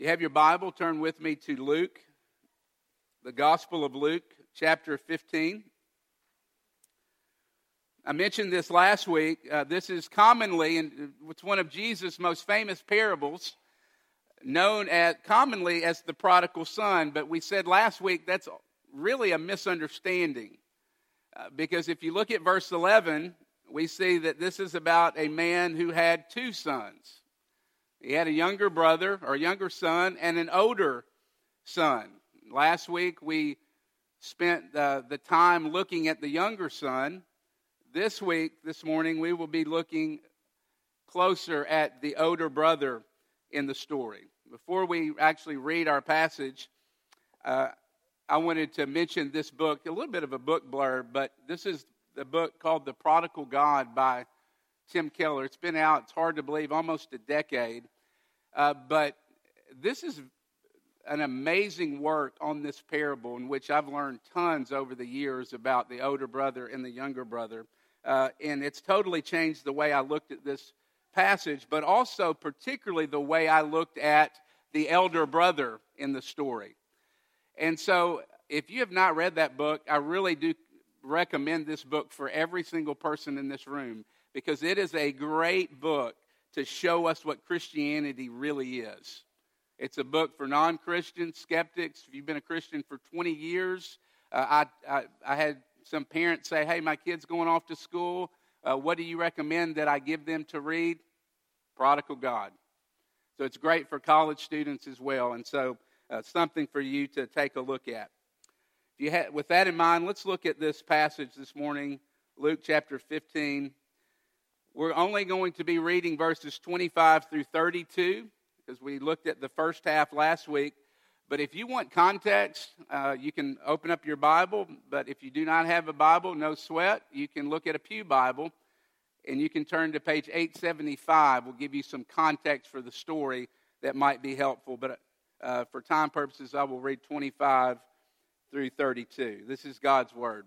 you have your Bible, turn with me to Luke, the Gospel of Luke, chapter 15. I mentioned this last week. Uh, this is commonly, and it's one of Jesus' most famous parables, known as commonly as the prodigal son. But we said last week that's really a misunderstanding. Uh, because if you look at verse 11, we see that this is about a man who had two sons. He had a younger brother or younger son and an older son. Last week we spent uh, the time looking at the younger son. This week, this morning, we will be looking closer at the older brother in the story. Before we actually read our passage, uh, I wanted to mention this book, a little bit of a book blurb, but this is the book called The Prodigal God by Tim Keller. It's been out, it's hard to believe, almost a decade. Uh, but this is an amazing work on this parable in which I've learned tons over the years about the older brother and the younger brother. Uh, and it's totally changed the way I looked at this passage, but also particularly the way I looked at the elder brother in the story. And so, if you have not read that book, I really do recommend this book for every single person in this room because it is a great book to show us what Christianity really is. It's a book for non Christians, skeptics. If you've been a Christian for 20 years, uh, I, I, I, had some parents say, Hey, my kid's going off to school. Uh, what do you recommend that I give them to read? Prodigal God. So it's great for college students as well. And so, uh, something for you to take a look at. If you with that in mind, let's look at this passage this morning, Luke chapter 15. We're only going to be reading verses 25 through 32 because we looked at the first half last week. But if you want context, uh, you can open up your Bible. But if you do not have a Bible, no sweat. You can look at a Pew Bible and you can turn to page 875. We'll give you some context for the story that might be helpful. But uh, for time purposes, I will read 25 through 32. This is God's Word.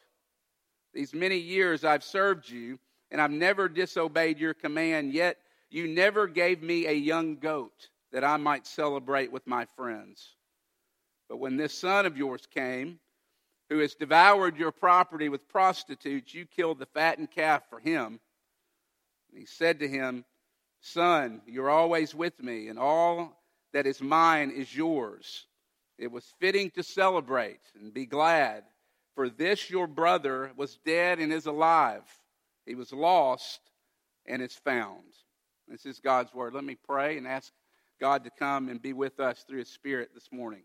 these many years I've served you, and I've never disobeyed your command, yet you never gave me a young goat that I might celebrate with my friends. But when this son of yours came, who has devoured your property with prostitutes, you killed the fattened calf for him. And he said to him, Son, you're always with me, and all that is mine is yours. It was fitting to celebrate and be glad for this your brother was dead and is alive. He was lost and is found. This is God's word. Let me pray and ask God to come and be with us through his spirit this morning.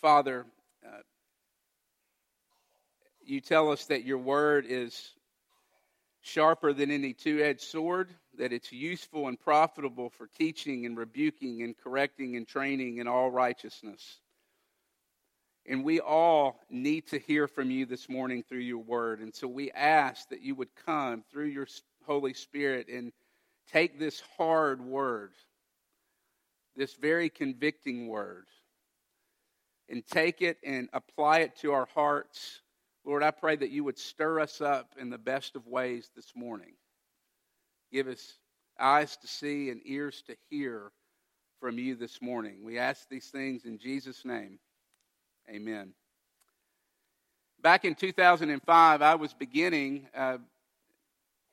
Father, uh, you tell us that your word is sharper than any two edged sword that it's useful and profitable for teaching and rebuking and correcting and training in all righteousness. And we all need to hear from you this morning through your word. And so we ask that you would come through your Holy Spirit and take this hard word, this very convicting word, and take it and apply it to our hearts. Lord, I pray that you would stir us up in the best of ways this morning. Give us eyes to see and ears to hear from you this morning. We ask these things in Jesus' name. Amen. Back in 2005, I was beginning uh,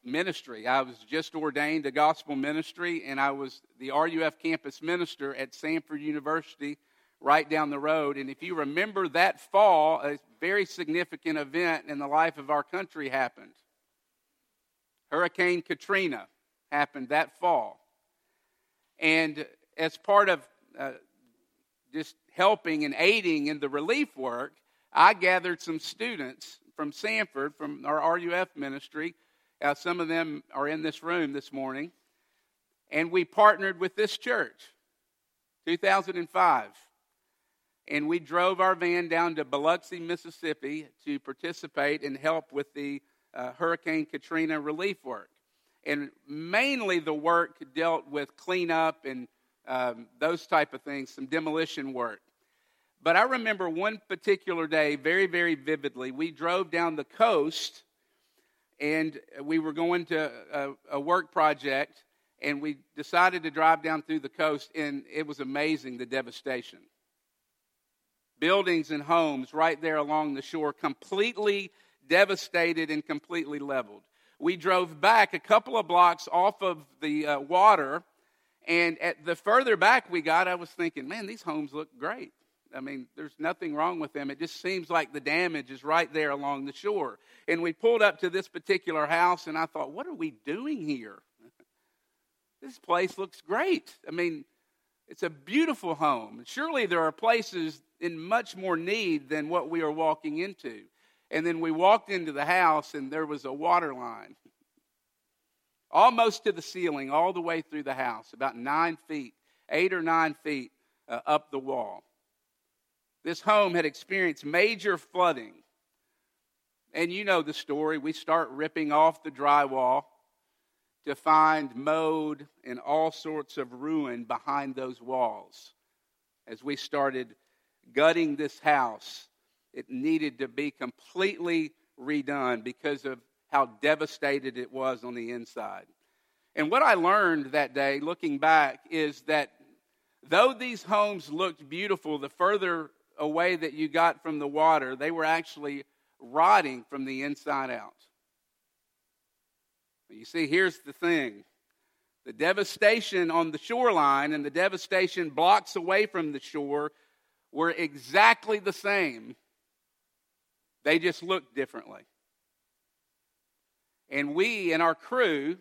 ministry. I was just ordained a gospel ministry, and I was the RUF campus minister at Samford University right down the road. And if you remember that fall, a very significant event in the life of our country happened. Hurricane Katrina happened that fall. And as part of uh, just helping and aiding in the relief work, I gathered some students from Samford, from our RUF ministry, Uh, some of them are in this room this morning. And we partnered with this church, 2005. And we drove our van down to Biloxi, Mississippi to participate and help with the uh, Hurricane Katrina relief work. And mainly the work dealt with cleanup and um, those type of things, some demolition work. But I remember one particular day very, very vividly. We drove down the coast and we were going to a, a, work project and we decided to drive down through the coast and it was amazing the devastation buildings and homes right there along the shore completely devastated and completely leveled we drove back a couple of blocks off of the uh, water and at the further back we got i was thinking man these homes look great I mean, there's nothing wrong with them. It just seems like the damage is right there along the shore. And we pulled up to this particular house, and I thought, what are we doing here? this place looks great. I mean, it's a beautiful home. Surely there are places in much more need than what we are walking into. And then we walked into the house, and there was a water line almost to the ceiling, all the way through the house, about nine feet, eight or nine feet uh, up the wall this home had experienced major flooding. And you know the story. We start ripping off the drywall to find mold and all sorts of ruin behind those walls. As we started gutting this house, it needed to be completely redone because of how devastated it was on the inside. And what I learned that day, looking back, is that though these homes looked beautiful, the further away that you got from the water, they were actually rotting from the inside out. You see, here's the thing the devastation on the shoreline and the devastation blocks away from the shore were exactly the same. They just looked differently. And we and our crew,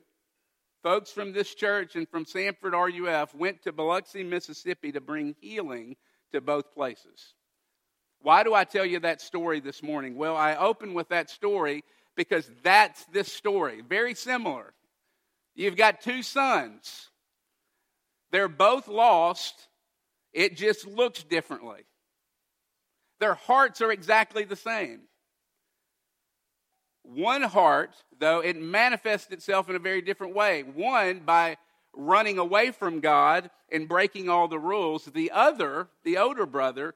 folks from this church and from Samford RUF, went to Biloxi, Mississippi to bring healing to both places. Why do I tell you that story this morning? Well, I open with that story because that's this story. Very similar. You've got two sons, they're both lost, it just looks differently. Their hearts are exactly the same. One heart, though, it manifests itself in a very different way. One, by running away from God and breaking all the rules. The other, the older brother,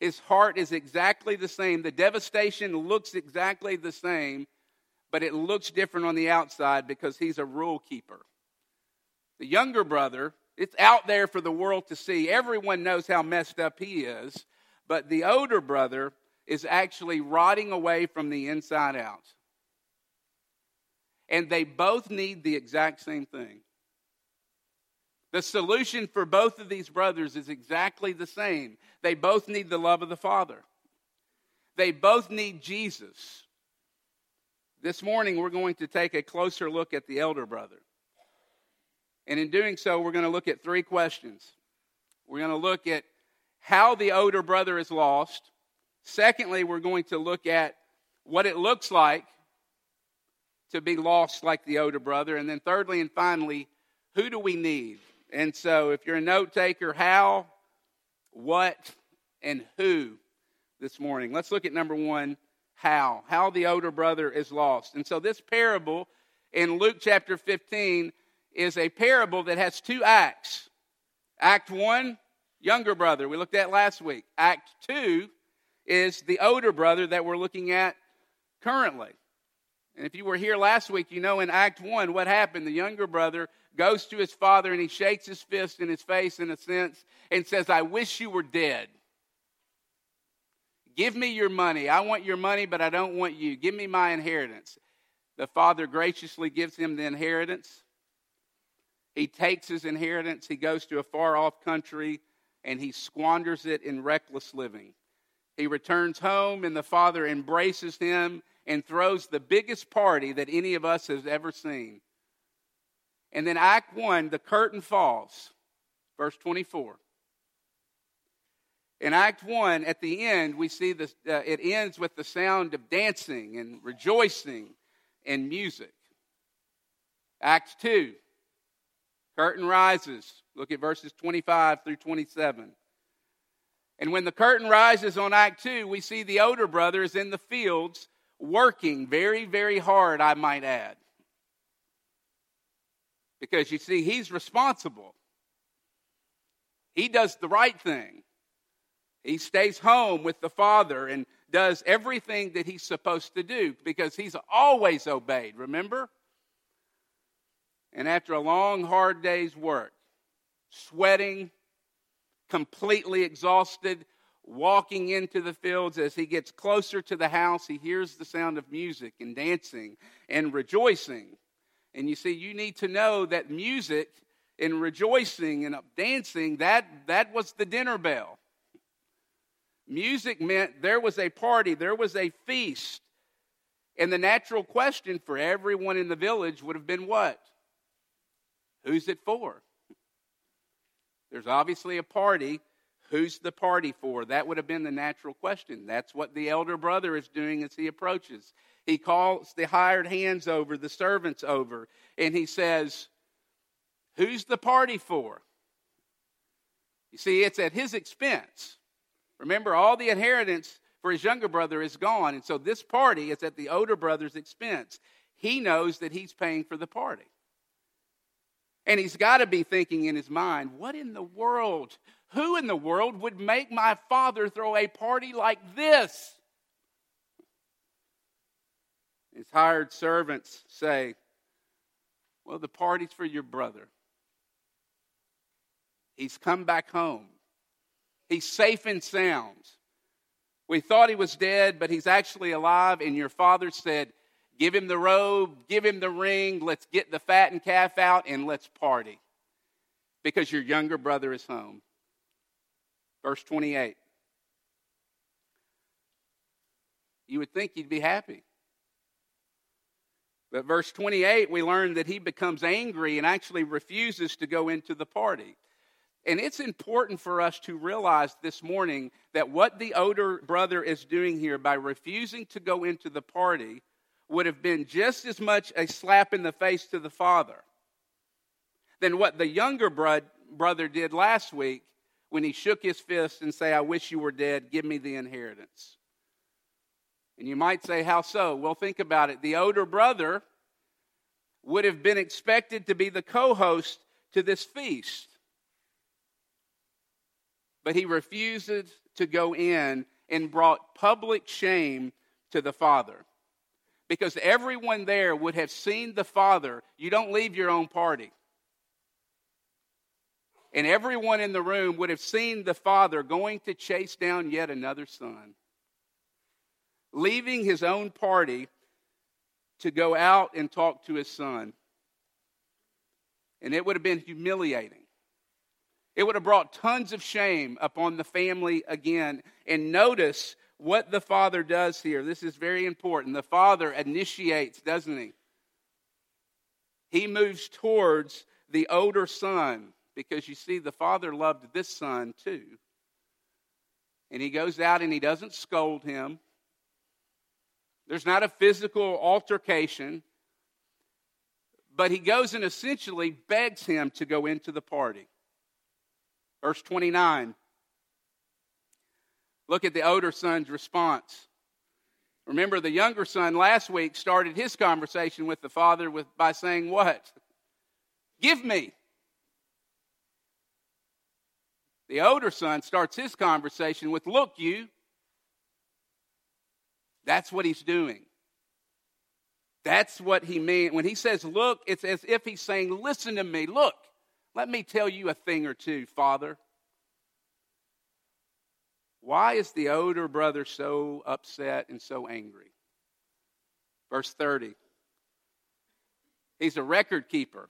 his heart is exactly the same. The devastation looks exactly the same, but it looks different on the outside because he's a rule keeper. The younger brother, it's out there for the world to see. Everyone knows how messed up he is, but the older brother is actually rotting away from the inside out. And they both need the exact same thing. The solution for both of these brothers is exactly the same. They both need the love of the Father, they both need Jesus. This morning, we're going to take a closer look at the elder brother. And in doing so, we're going to look at three questions. We're going to look at how the older brother is lost. Secondly, we're going to look at what it looks like to be lost like the older brother. And then, thirdly and finally, who do we need? And so, if you're a note taker, how, what, and who this morning. Let's look at number one how. How the older brother is lost. And so, this parable in Luke chapter 15 is a parable that has two acts. Act one, younger brother, we looked at last week. Act two is the older brother that we're looking at currently. And if you were here last week, you know in Act 1 what happened. The younger brother goes to his father and he shakes his fist in his face, in a sense, and says, I wish you were dead. Give me your money. I want your money, but I don't want you. Give me my inheritance. The father graciously gives him the inheritance. He takes his inheritance, he goes to a far off country, and he squanders it in reckless living. He returns home, and the father embraces him and throws the biggest party that any of us has ever seen. And then, Act 1, the curtain falls. Verse 24. In Act 1, at the end, we see this, uh, it ends with the sound of dancing and rejoicing and music. Acts 2. Curtain rises. Look at verses 25 through 27. And when the curtain rises on Act 2, we see the older brothers in the fields working very, very hard, I might add. Because you see, he's responsible. He does the right thing. He stays home with the Father and does everything that he's supposed to do because he's always obeyed, remember? And after a long, hard day's work, sweating, completely exhausted, walking into the fields, as he gets closer to the house, he hears the sound of music and dancing and rejoicing. And you see, you need to know that music and rejoicing and dancing, that, that was the dinner bell. Music meant there was a party, there was a feast. And the natural question for everyone in the village would have been what? Who's it for? There's obviously a party. Who's the party for? That would have been the natural question. That's what the elder brother is doing as he approaches. He calls the hired hands over, the servants over, and he says, Who's the party for? You see, it's at his expense. Remember, all the inheritance for his younger brother is gone, and so this party is at the older brother's expense. He knows that he's paying for the party. And he's got to be thinking in his mind, what in the world? Who in the world would make my father throw a party like this? His hired servants say, Well, the party's for your brother. He's come back home. He's safe and sound. We thought he was dead, but he's actually alive. And your father said, Give him the robe, give him the ring, let's get the fattened calf out, and let's party. Because your younger brother is home. Verse 28. You would think he'd be happy. But verse 28, we learn that he becomes angry and actually refuses to go into the party. And it's important for us to realize this morning that what the older brother is doing here by refusing to go into the party would have been just as much a slap in the face to the father than what the younger brother did last week when he shook his fist and say, I wish you were dead, give me the inheritance. And you might say, How so? Well, think about it. The older brother would have been expected to be the co host to this feast but he refused to go in and brought public shame to the father. Because everyone there would have seen the father. You don't leave your own party. And everyone in the room would have seen the father going to chase down yet another son, leaving his own party to go out and talk to his son. And it would have been humiliating. It would have brought tons of shame upon the family again. And notice what the father does here. This is very important. The father initiates, doesn't he? He moves towards the older son because you see, the father loved this son too. And he goes out and he doesn't scold him. There's not a physical altercation, but he goes and essentially begs him to go into the party. Verse 29. Look at the older son's response. Remember, the younger son last week started his conversation with the father with, by saying, What? Give me. The older son starts his conversation with, Look, you. That's what he's doing. That's what he means. When he says, Look, it's as if he's saying, Listen to me. Look. Let me tell you a thing or two, Father. Why is the older brother so upset and so angry? Verse 30. He's a record keeper.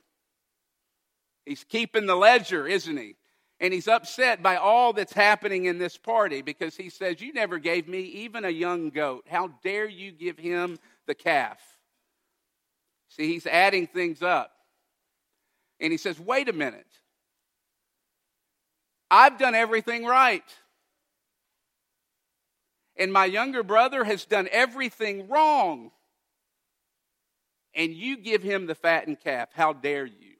He's keeping the ledger, isn't he? And he's upset by all that's happening in this party because he says, You never gave me even a young goat. How dare you give him the calf? See, he's adding things up. And he says, Wait a minute. I've done everything right. And my younger brother has done everything wrong. and you give him the fattened calf. How dare you?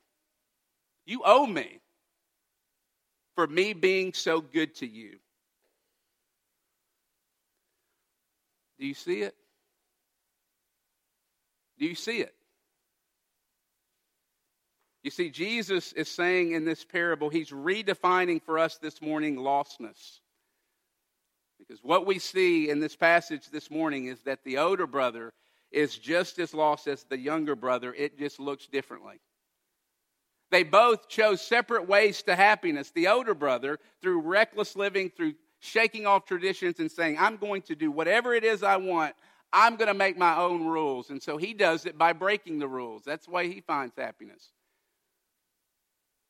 You owe me for me being so good to you. Do you see it? Do you see it? You see, Jesus is saying in this parable, he's redefining for us this morning lostness. Because what we see in this passage this morning is that the older brother is just as lost as the younger brother, it just looks differently. They both chose separate ways to happiness. The older brother, through reckless living, through shaking off traditions and saying, I'm going to do whatever it is I want, I'm going to make my own rules. And so he does it by breaking the rules. That's the way he finds happiness.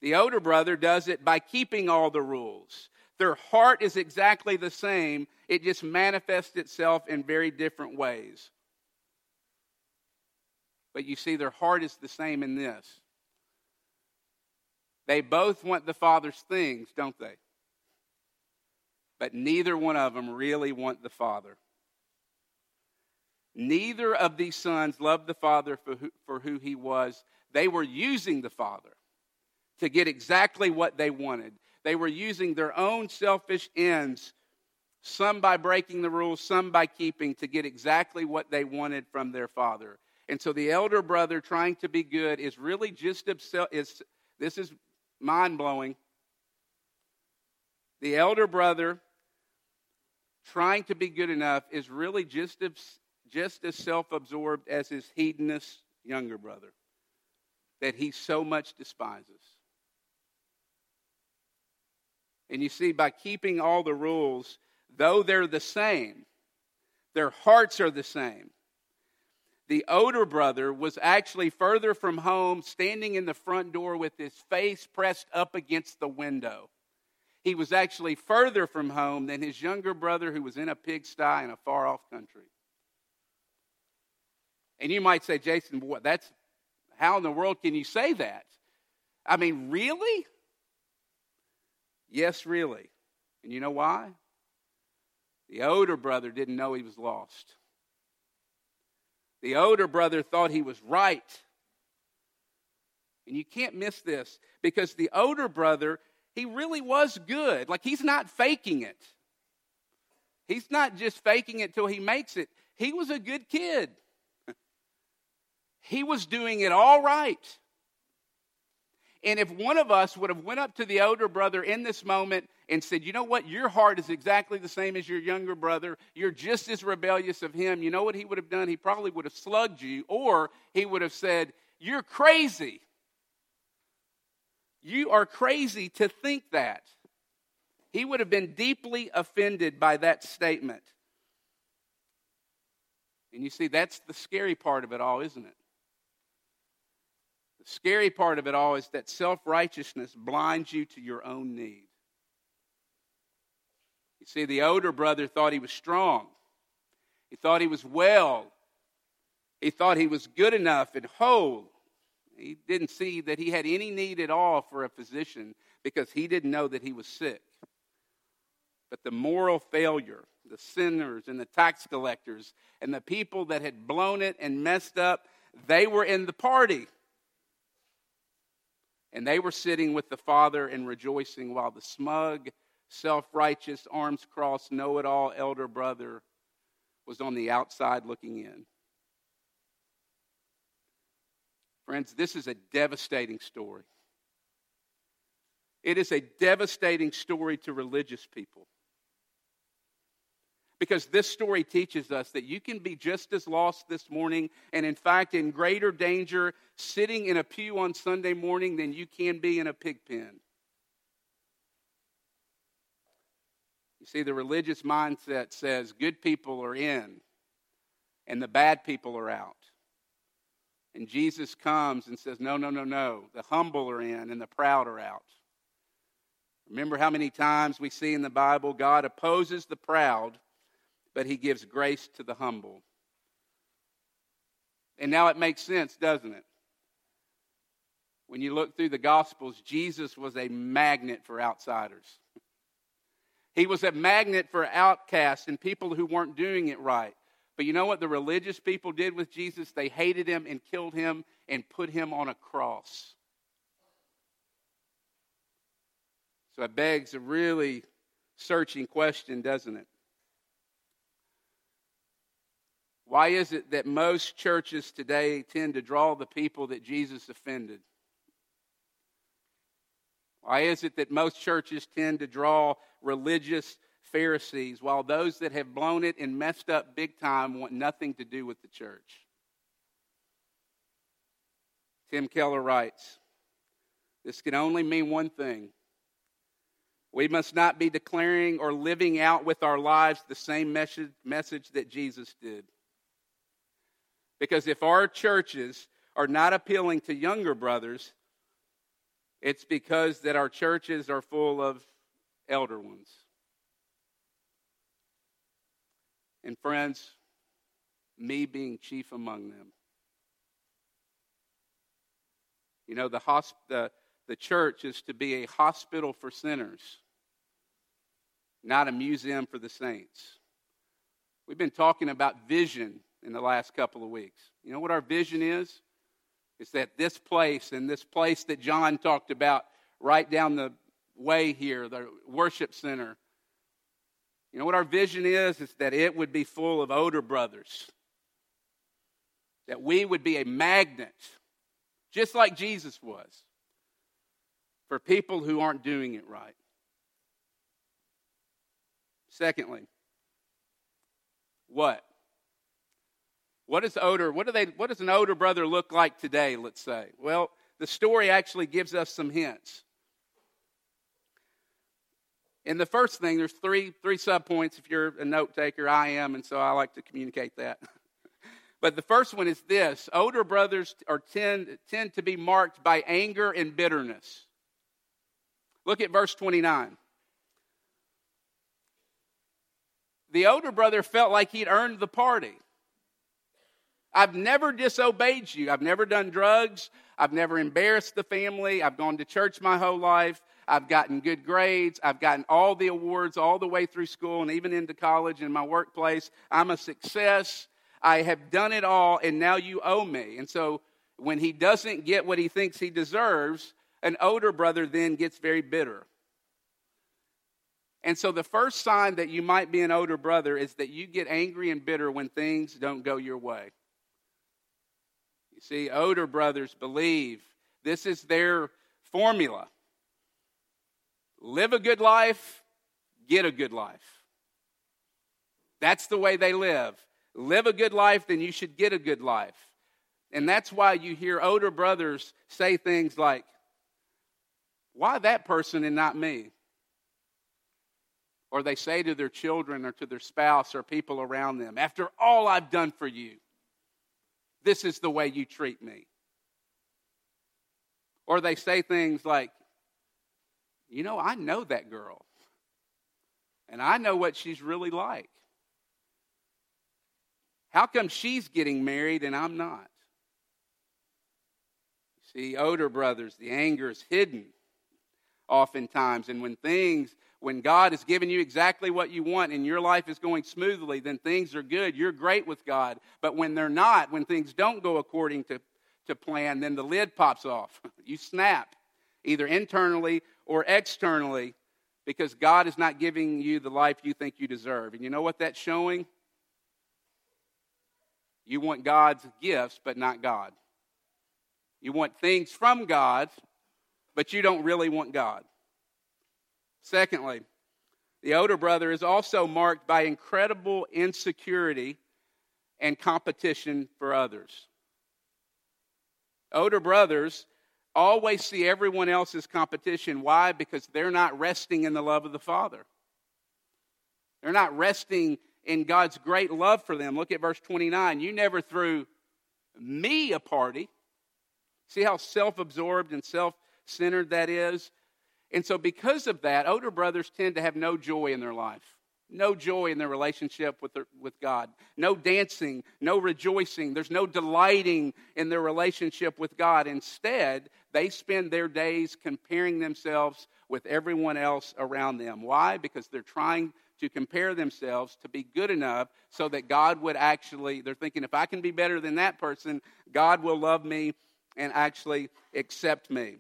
The older brother does it by keeping all the rules. Their heart is exactly the same, it just manifests itself in very different ways. But you see, their heart is the same in this. They both want the Father's things, don't they? But neither one of them really want the Father. Neither of these sons loved the Father for who, for who he was. They were using the Father to get exactly what they wanted. They were using their own selfish ends, some by breaking the rules, some by keeping, to get exactly what they wanted from their father. And so the elder brother trying to be good is really just is this is mind blowing. The elder brother trying to be good enough is really just as, just as self absorbed as his hedonist younger brother that he so much despises. And you see, by keeping all the rules, though they're the same, their hearts are the same. The older brother was actually further from home, standing in the front door with his face pressed up against the window. He was actually further from home than his younger brother, who was in a pigsty in a far off country. And you might say, Jason, what? That's how in the world can you say that? I mean, really? Yes, really. And you know why? The older brother didn't know he was lost. The older brother thought he was right. And you can't miss this because the older brother, he really was good. Like he's not faking it. He's not just faking it till he makes it. He was a good kid. he was doing it all right. And if one of us would have went up to the older brother in this moment and said, "You know what? Your heart is exactly the same as your younger brother. You're just as rebellious of him." You know what he would have done? He probably would have slugged you or he would have said, "You're crazy. You are crazy to think that." He would have been deeply offended by that statement. And you see, that's the scary part of it all, isn't it? The scary part of it all is that self righteousness blinds you to your own need. You see, the older brother thought he was strong, he thought he was well, he thought he was good enough and whole. He didn't see that he had any need at all for a physician because he didn't know that he was sick. But the moral failure, the sinners and the tax collectors and the people that had blown it and messed up, they were in the party. And they were sitting with the Father and rejoicing while the smug, self righteous, arms crossed, know it all elder brother was on the outside looking in. Friends, this is a devastating story. It is a devastating story to religious people. Because this story teaches us that you can be just as lost this morning and, in fact, in greater danger sitting in a pew on Sunday morning than you can be in a pig pen. You see, the religious mindset says good people are in and the bad people are out. And Jesus comes and says, No, no, no, no. The humble are in and the proud are out. Remember how many times we see in the Bible God opposes the proud but he gives grace to the humble. And now it makes sense, doesn't it? When you look through the Gospels, Jesus was a magnet for outsiders. He was a magnet for outcasts and people who weren't doing it right. But you know what the religious people did with Jesus? They hated him and killed him and put him on a cross. So it begs a really searching question, doesn't it? Why is it that most churches today tend to draw the people that Jesus offended? Why is it that most churches tend to draw religious Pharisees while those that have blown it and messed up big time want nothing to do with the church? Tim Keller writes this can only mean one thing. We must not be declaring or living out with our lives the same message, message that Jesus did. Because if our churches are not appealing to younger brothers, it's because that our churches are full of elder ones. And friends, me being chief among them. You know, the, hosp- the, the church is to be a hospital for sinners, not a museum for the saints. We've been talking about vision in the last couple of weeks. You know what our vision is? It's that this place and this place that John talked about right down the way here, the worship center. You know what our vision is? Is that it would be full of older brothers. That we would be a magnet, just like Jesus was, for people who aren't doing it right. Secondly, what? What does older, what do they what does an older brother look like today, let's say? Well, the story actually gives us some hints. And the first thing, there's three three subpoints if you're a note taker. I am, and so I like to communicate that. but the first one is this older brothers are tend, tend to be marked by anger and bitterness. Look at verse 29. The older brother felt like he'd earned the party. I've never disobeyed you. I've never done drugs. I've never embarrassed the family. I've gone to church my whole life. I've gotten good grades. I've gotten all the awards all the way through school and even into college and my workplace. I'm a success. I have done it all, and now you owe me. And so when he doesn't get what he thinks he deserves, an older brother then gets very bitter. And so the first sign that you might be an older brother is that you get angry and bitter when things don't go your way. See, older brothers believe this is their formula live a good life, get a good life. That's the way they live. Live a good life, then you should get a good life. And that's why you hear older brothers say things like, Why that person and not me? Or they say to their children or to their spouse or people around them, After all I've done for you, this is the way you treat me. Or they say things like, You know, I know that girl, and I know what she's really like. How come she's getting married and I'm not? See, older brothers, the anger is hidden oftentimes. And when things when God has given you exactly what you want and your life is going smoothly, then things are good. You're great with God. But when they're not, when things don't go according to, to plan, then the lid pops off. you snap, either internally or externally, because God is not giving you the life you think you deserve. And you know what that's showing? You want God's gifts, but not God. You want things from God, but you don't really want God. Secondly, the older brother is also marked by incredible insecurity and competition for others. Older brothers always see everyone else's competition. Why? Because they're not resting in the love of the Father. They're not resting in God's great love for them. Look at verse 29. You never threw me a party. See how self absorbed and self centered that is? And so, because of that, older brothers tend to have no joy in their life, no joy in their relationship with, their, with God, no dancing, no rejoicing. There's no delighting in their relationship with God. Instead, they spend their days comparing themselves with everyone else around them. Why? Because they're trying to compare themselves to be good enough so that God would actually, they're thinking, if I can be better than that person, God will love me and actually accept me.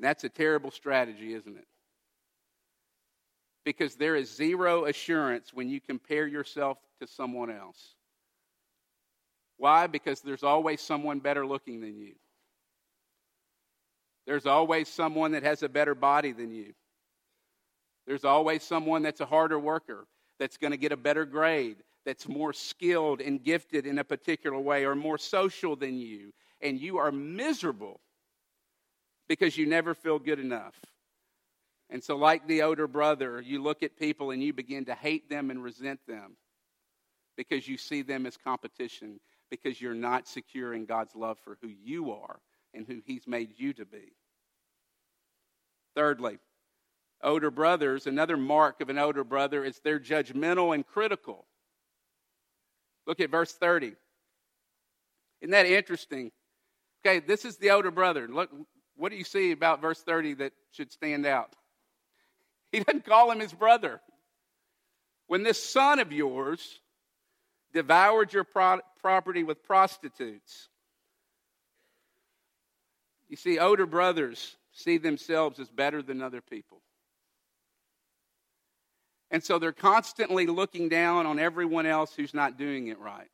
That's a terrible strategy, isn't it? Because there is zero assurance when you compare yourself to someone else. Why? Because there's always someone better looking than you. There's always someone that has a better body than you. There's always someone that's a harder worker, that's going to get a better grade, that's more skilled and gifted in a particular way, or more social than you. And you are miserable because you never feel good enough. And so, like the older brother, you look at people and you begin to hate them and resent them because you see them as competition, because you're not secure in God's love for who you are and who He's made you to be. Thirdly, older brothers, another mark of an older brother is they're judgmental and critical. Look at verse 30. Isn't that interesting? Okay, this is the older brother. Look, what do you see about verse 30 that should stand out? He doesn't call him his brother. When this son of yours devoured your pro- property with prostitutes, you see, older brothers see themselves as better than other people. And so they're constantly looking down on everyone else who's not doing it right.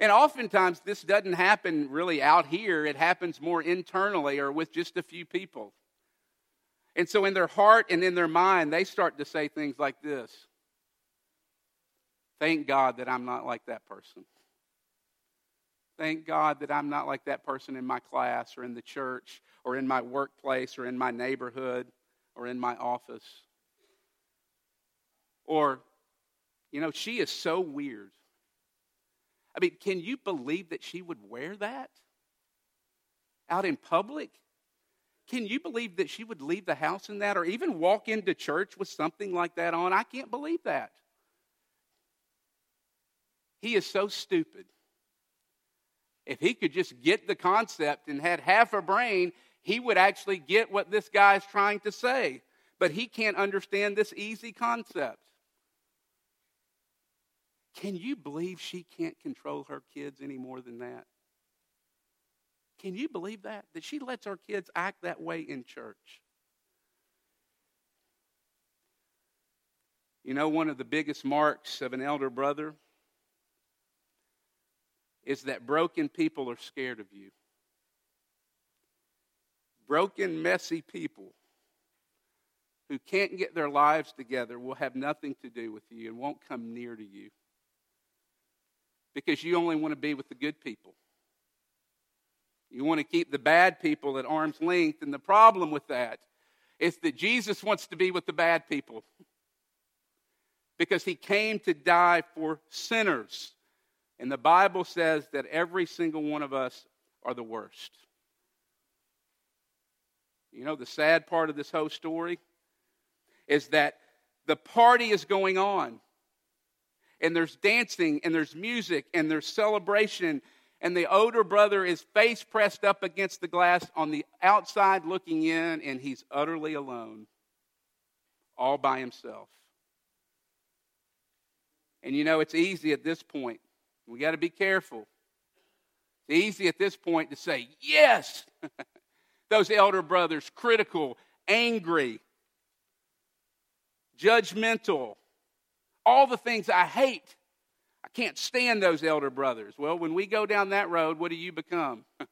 And oftentimes, this doesn't happen really out here. It happens more internally or with just a few people. And so, in their heart and in their mind, they start to say things like this Thank God that I'm not like that person. Thank God that I'm not like that person in my class or in the church or in my workplace or in my neighborhood or in my office. Or, you know, she is so weird. I mean, can you believe that she would wear that out in public? Can you believe that she would leave the house in that or even walk into church with something like that on? I can't believe that. He is so stupid. If he could just get the concept and had half a brain, he would actually get what this guy is trying to say. But he can't understand this easy concept. Can you believe she can't control her kids any more than that? Can you believe that? That she lets her kids act that way in church? You know, one of the biggest marks of an elder brother is that broken people are scared of you. Broken, messy people who can't get their lives together will have nothing to do with you and won't come near to you because you only want to be with the good people. You want to keep the bad people at arm's length. And the problem with that is that Jesus wants to be with the bad people because he came to die for sinners. And the Bible says that every single one of us are the worst. You know, the sad part of this whole story is that the party is going on and there's dancing and there's music and there's celebration. And the older brother is face pressed up against the glass on the outside looking in and he's utterly alone all by himself. And you know it's easy at this point. We got to be careful. It's easy at this point to say yes! Those elder brothers critical angry judgmental all the things I hate. I can't stand those elder brothers. Well, when we go down that road, what do you become?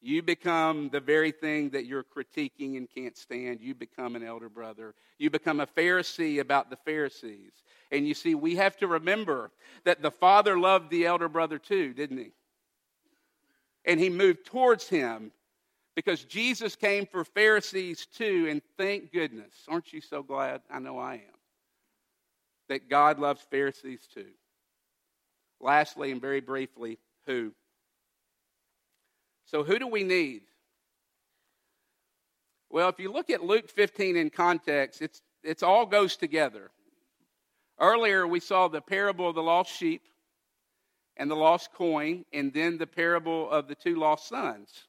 you become the very thing that you're critiquing and can't stand. You become an elder brother. You become a Pharisee about the Pharisees. And you see, we have to remember that the Father loved the elder brother too, didn't he? And he moved towards him because Jesus came for Pharisees too, and thank goodness. Aren't you so glad? I know I am that God loves Pharisees too. Lastly, and very briefly, who? So, who do we need? Well, if you look at Luke 15 in context, it's, it's all goes together. Earlier, we saw the parable of the lost sheep and the lost coin, and then the parable of the two lost sons.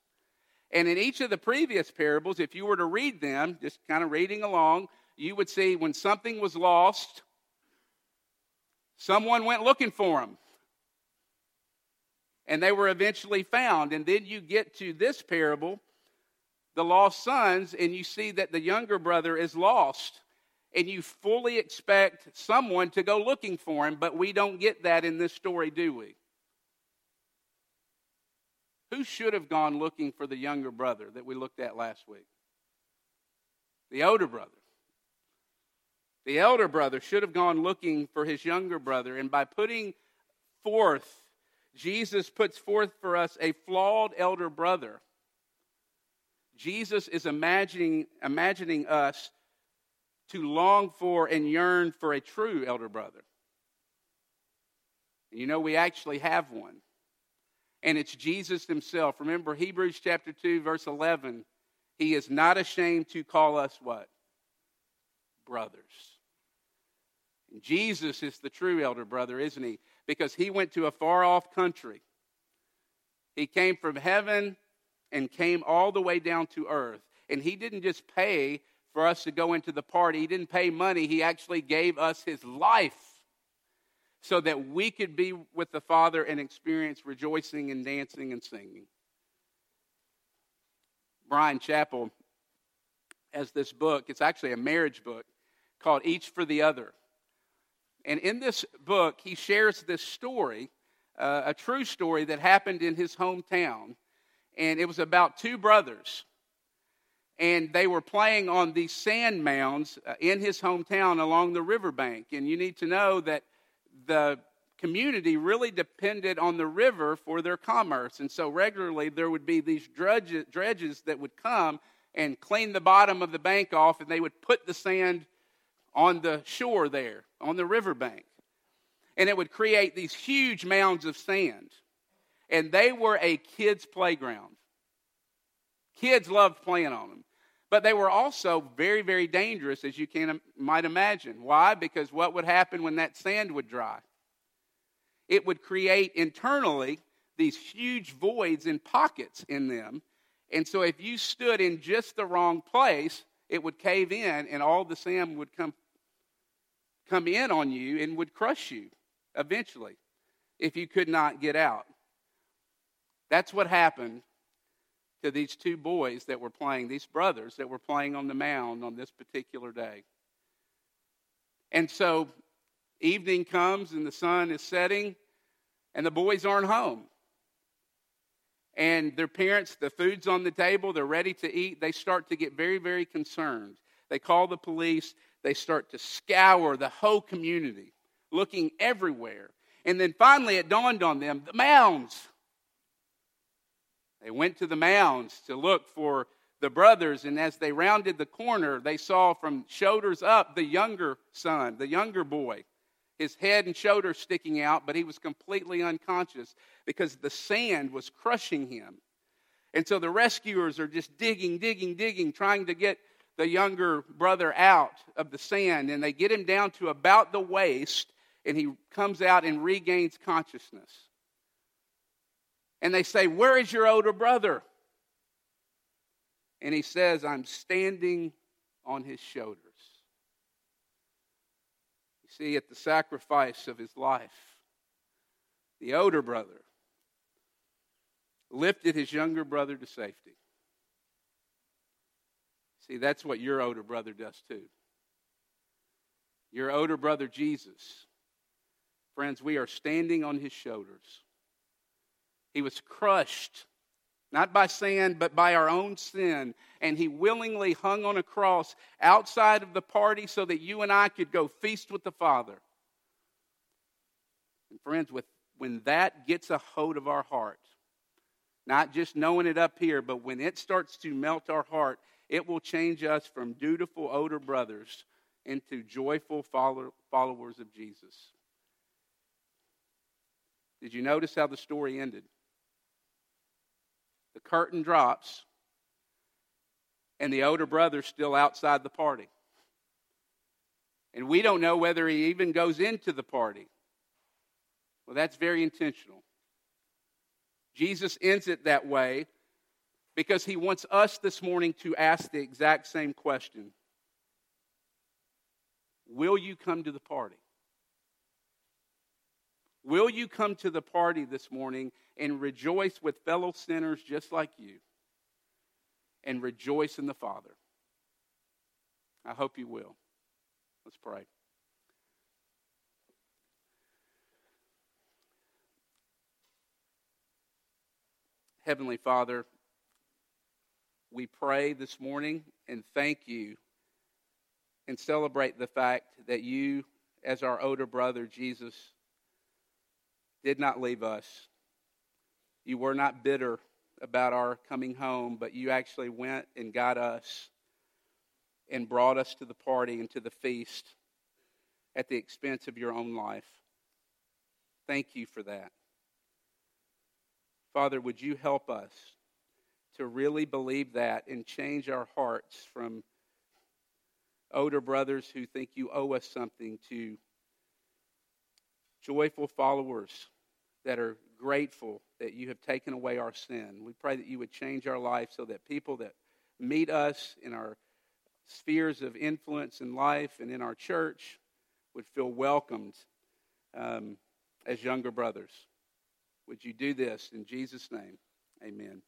And in each of the previous parables, if you were to read them, just kind of reading along, you would see when something was lost, someone went looking for them. And they were eventually found. And then you get to this parable, the lost sons, and you see that the younger brother is lost. And you fully expect someone to go looking for him, but we don't get that in this story, do we? Who should have gone looking for the younger brother that we looked at last week? The older brother. The elder brother should have gone looking for his younger brother, and by putting forth, Jesus puts forth for us a flawed elder brother. Jesus is imagining, imagining us to long for and yearn for a true elder brother. You know, we actually have one. And it's Jesus himself. Remember Hebrews chapter 2, verse 11. He is not ashamed to call us what? Brothers. Jesus is the true elder brother, isn't he? Because he went to a far off country. He came from heaven and came all the way down to earth. And he didn't just pay for us to go into the party, he didn't pay money, he actually gave us his life so that we could be with the Father and experience rejoicing and dancing and singing. Bryan Chapell has this book, it's actually a marriage book called Each for the Other. And in this book, he shares this story, uh, a true story that happened in his hometown. And it was about two brothers and they were playing on these sand mounds uh, in his hometown along the riverbank. And you need to know that the community really depended on the river for their commerce. And so regularly there would be these dredges, dredges that would come and clean the bottom of the bank off, and they would put the sand on the shore there, on the riverbank. And it would create these huge mounds of sand. And they were a kid's playground. Kids loved playing on them. But they were also very, very dangerous, as you can, might imagine. Why? Because what would happen when that sand would dry? It would create internally these huge voids and pockets in them. And so if you stood in just the wrong place, it would cave in and all the sand would come, come in on you and would crush you eventually if you could not get out. That's what happened to these two boys that were playing, these brothers that were playing on the mound on this particular day. And so evening comes and the sun is setting, and the boys aren't home. And their parents, the food's on the table, they're ready to eat. They start to get very, very concerned. They call the police. They start to scour the whole community, looking everywhere. And then finally it dawned on them the mounds. They went to the mounds to look for the brothers, and as they rounded the corner, they saw from shoulders up the younger son, the younger boy, his head and shoulders sticking out, but he was completely unconscious because the sand was crushing him. And so the rescuers are just digging, digging, digging, trying to get the younger brother out of the sand, and they get him down to about the waist, and he comes out and regains consciousness and they say, Where is your older brother? And he says, I'm standing on his shoulders. You see, at the sacrifice of his life, the older brother lifted his younger brother to safety. See, that's what your older brother does too. Your older brother, Jesus. Friends, we are standing on his shoulders. He was crushed, not by sin, but by our own sin. And he willingly hung on a cross outside of the party so that you and I could go feast with the Father. And friends, with, when that gets a hold of our heart, not just knowing it up here, but when it starts to melt our heart, it will change us from dutiful older brothers into joyful follow, followers of Jesus. Did you notice how the story ended? the curtain drops, and the older brother's still outside the party. And we don't know whether he even goes into the party. Well, that's very intentional. Jesus ends it that way because he wants us this morning to ask the exact same question Will you come to the party? Will you come to the party this morning and rejoice with fellow sinners just like you and rejoice in the Father? I hope you will. Let's pray. Heavenly Father, we pray this morning and thank you and celebrate the fact that you, as our older brother, Jesus, did not leave us. You were not bitter about our coming home, but you actually went and got us and brought us to the party and to the feast at the expense of your own life. Thank you for that. Father, would you help us to really believe that and change our hearts from older brothers who think you owe us something to joyful followers that are grateful that you have taken away our sin. We pray that you would change our life so that people that meet us in our spheres of influence in life and in our church would feel welcomed um, as younger brothers. Would you do this in Jesus' name? Amen.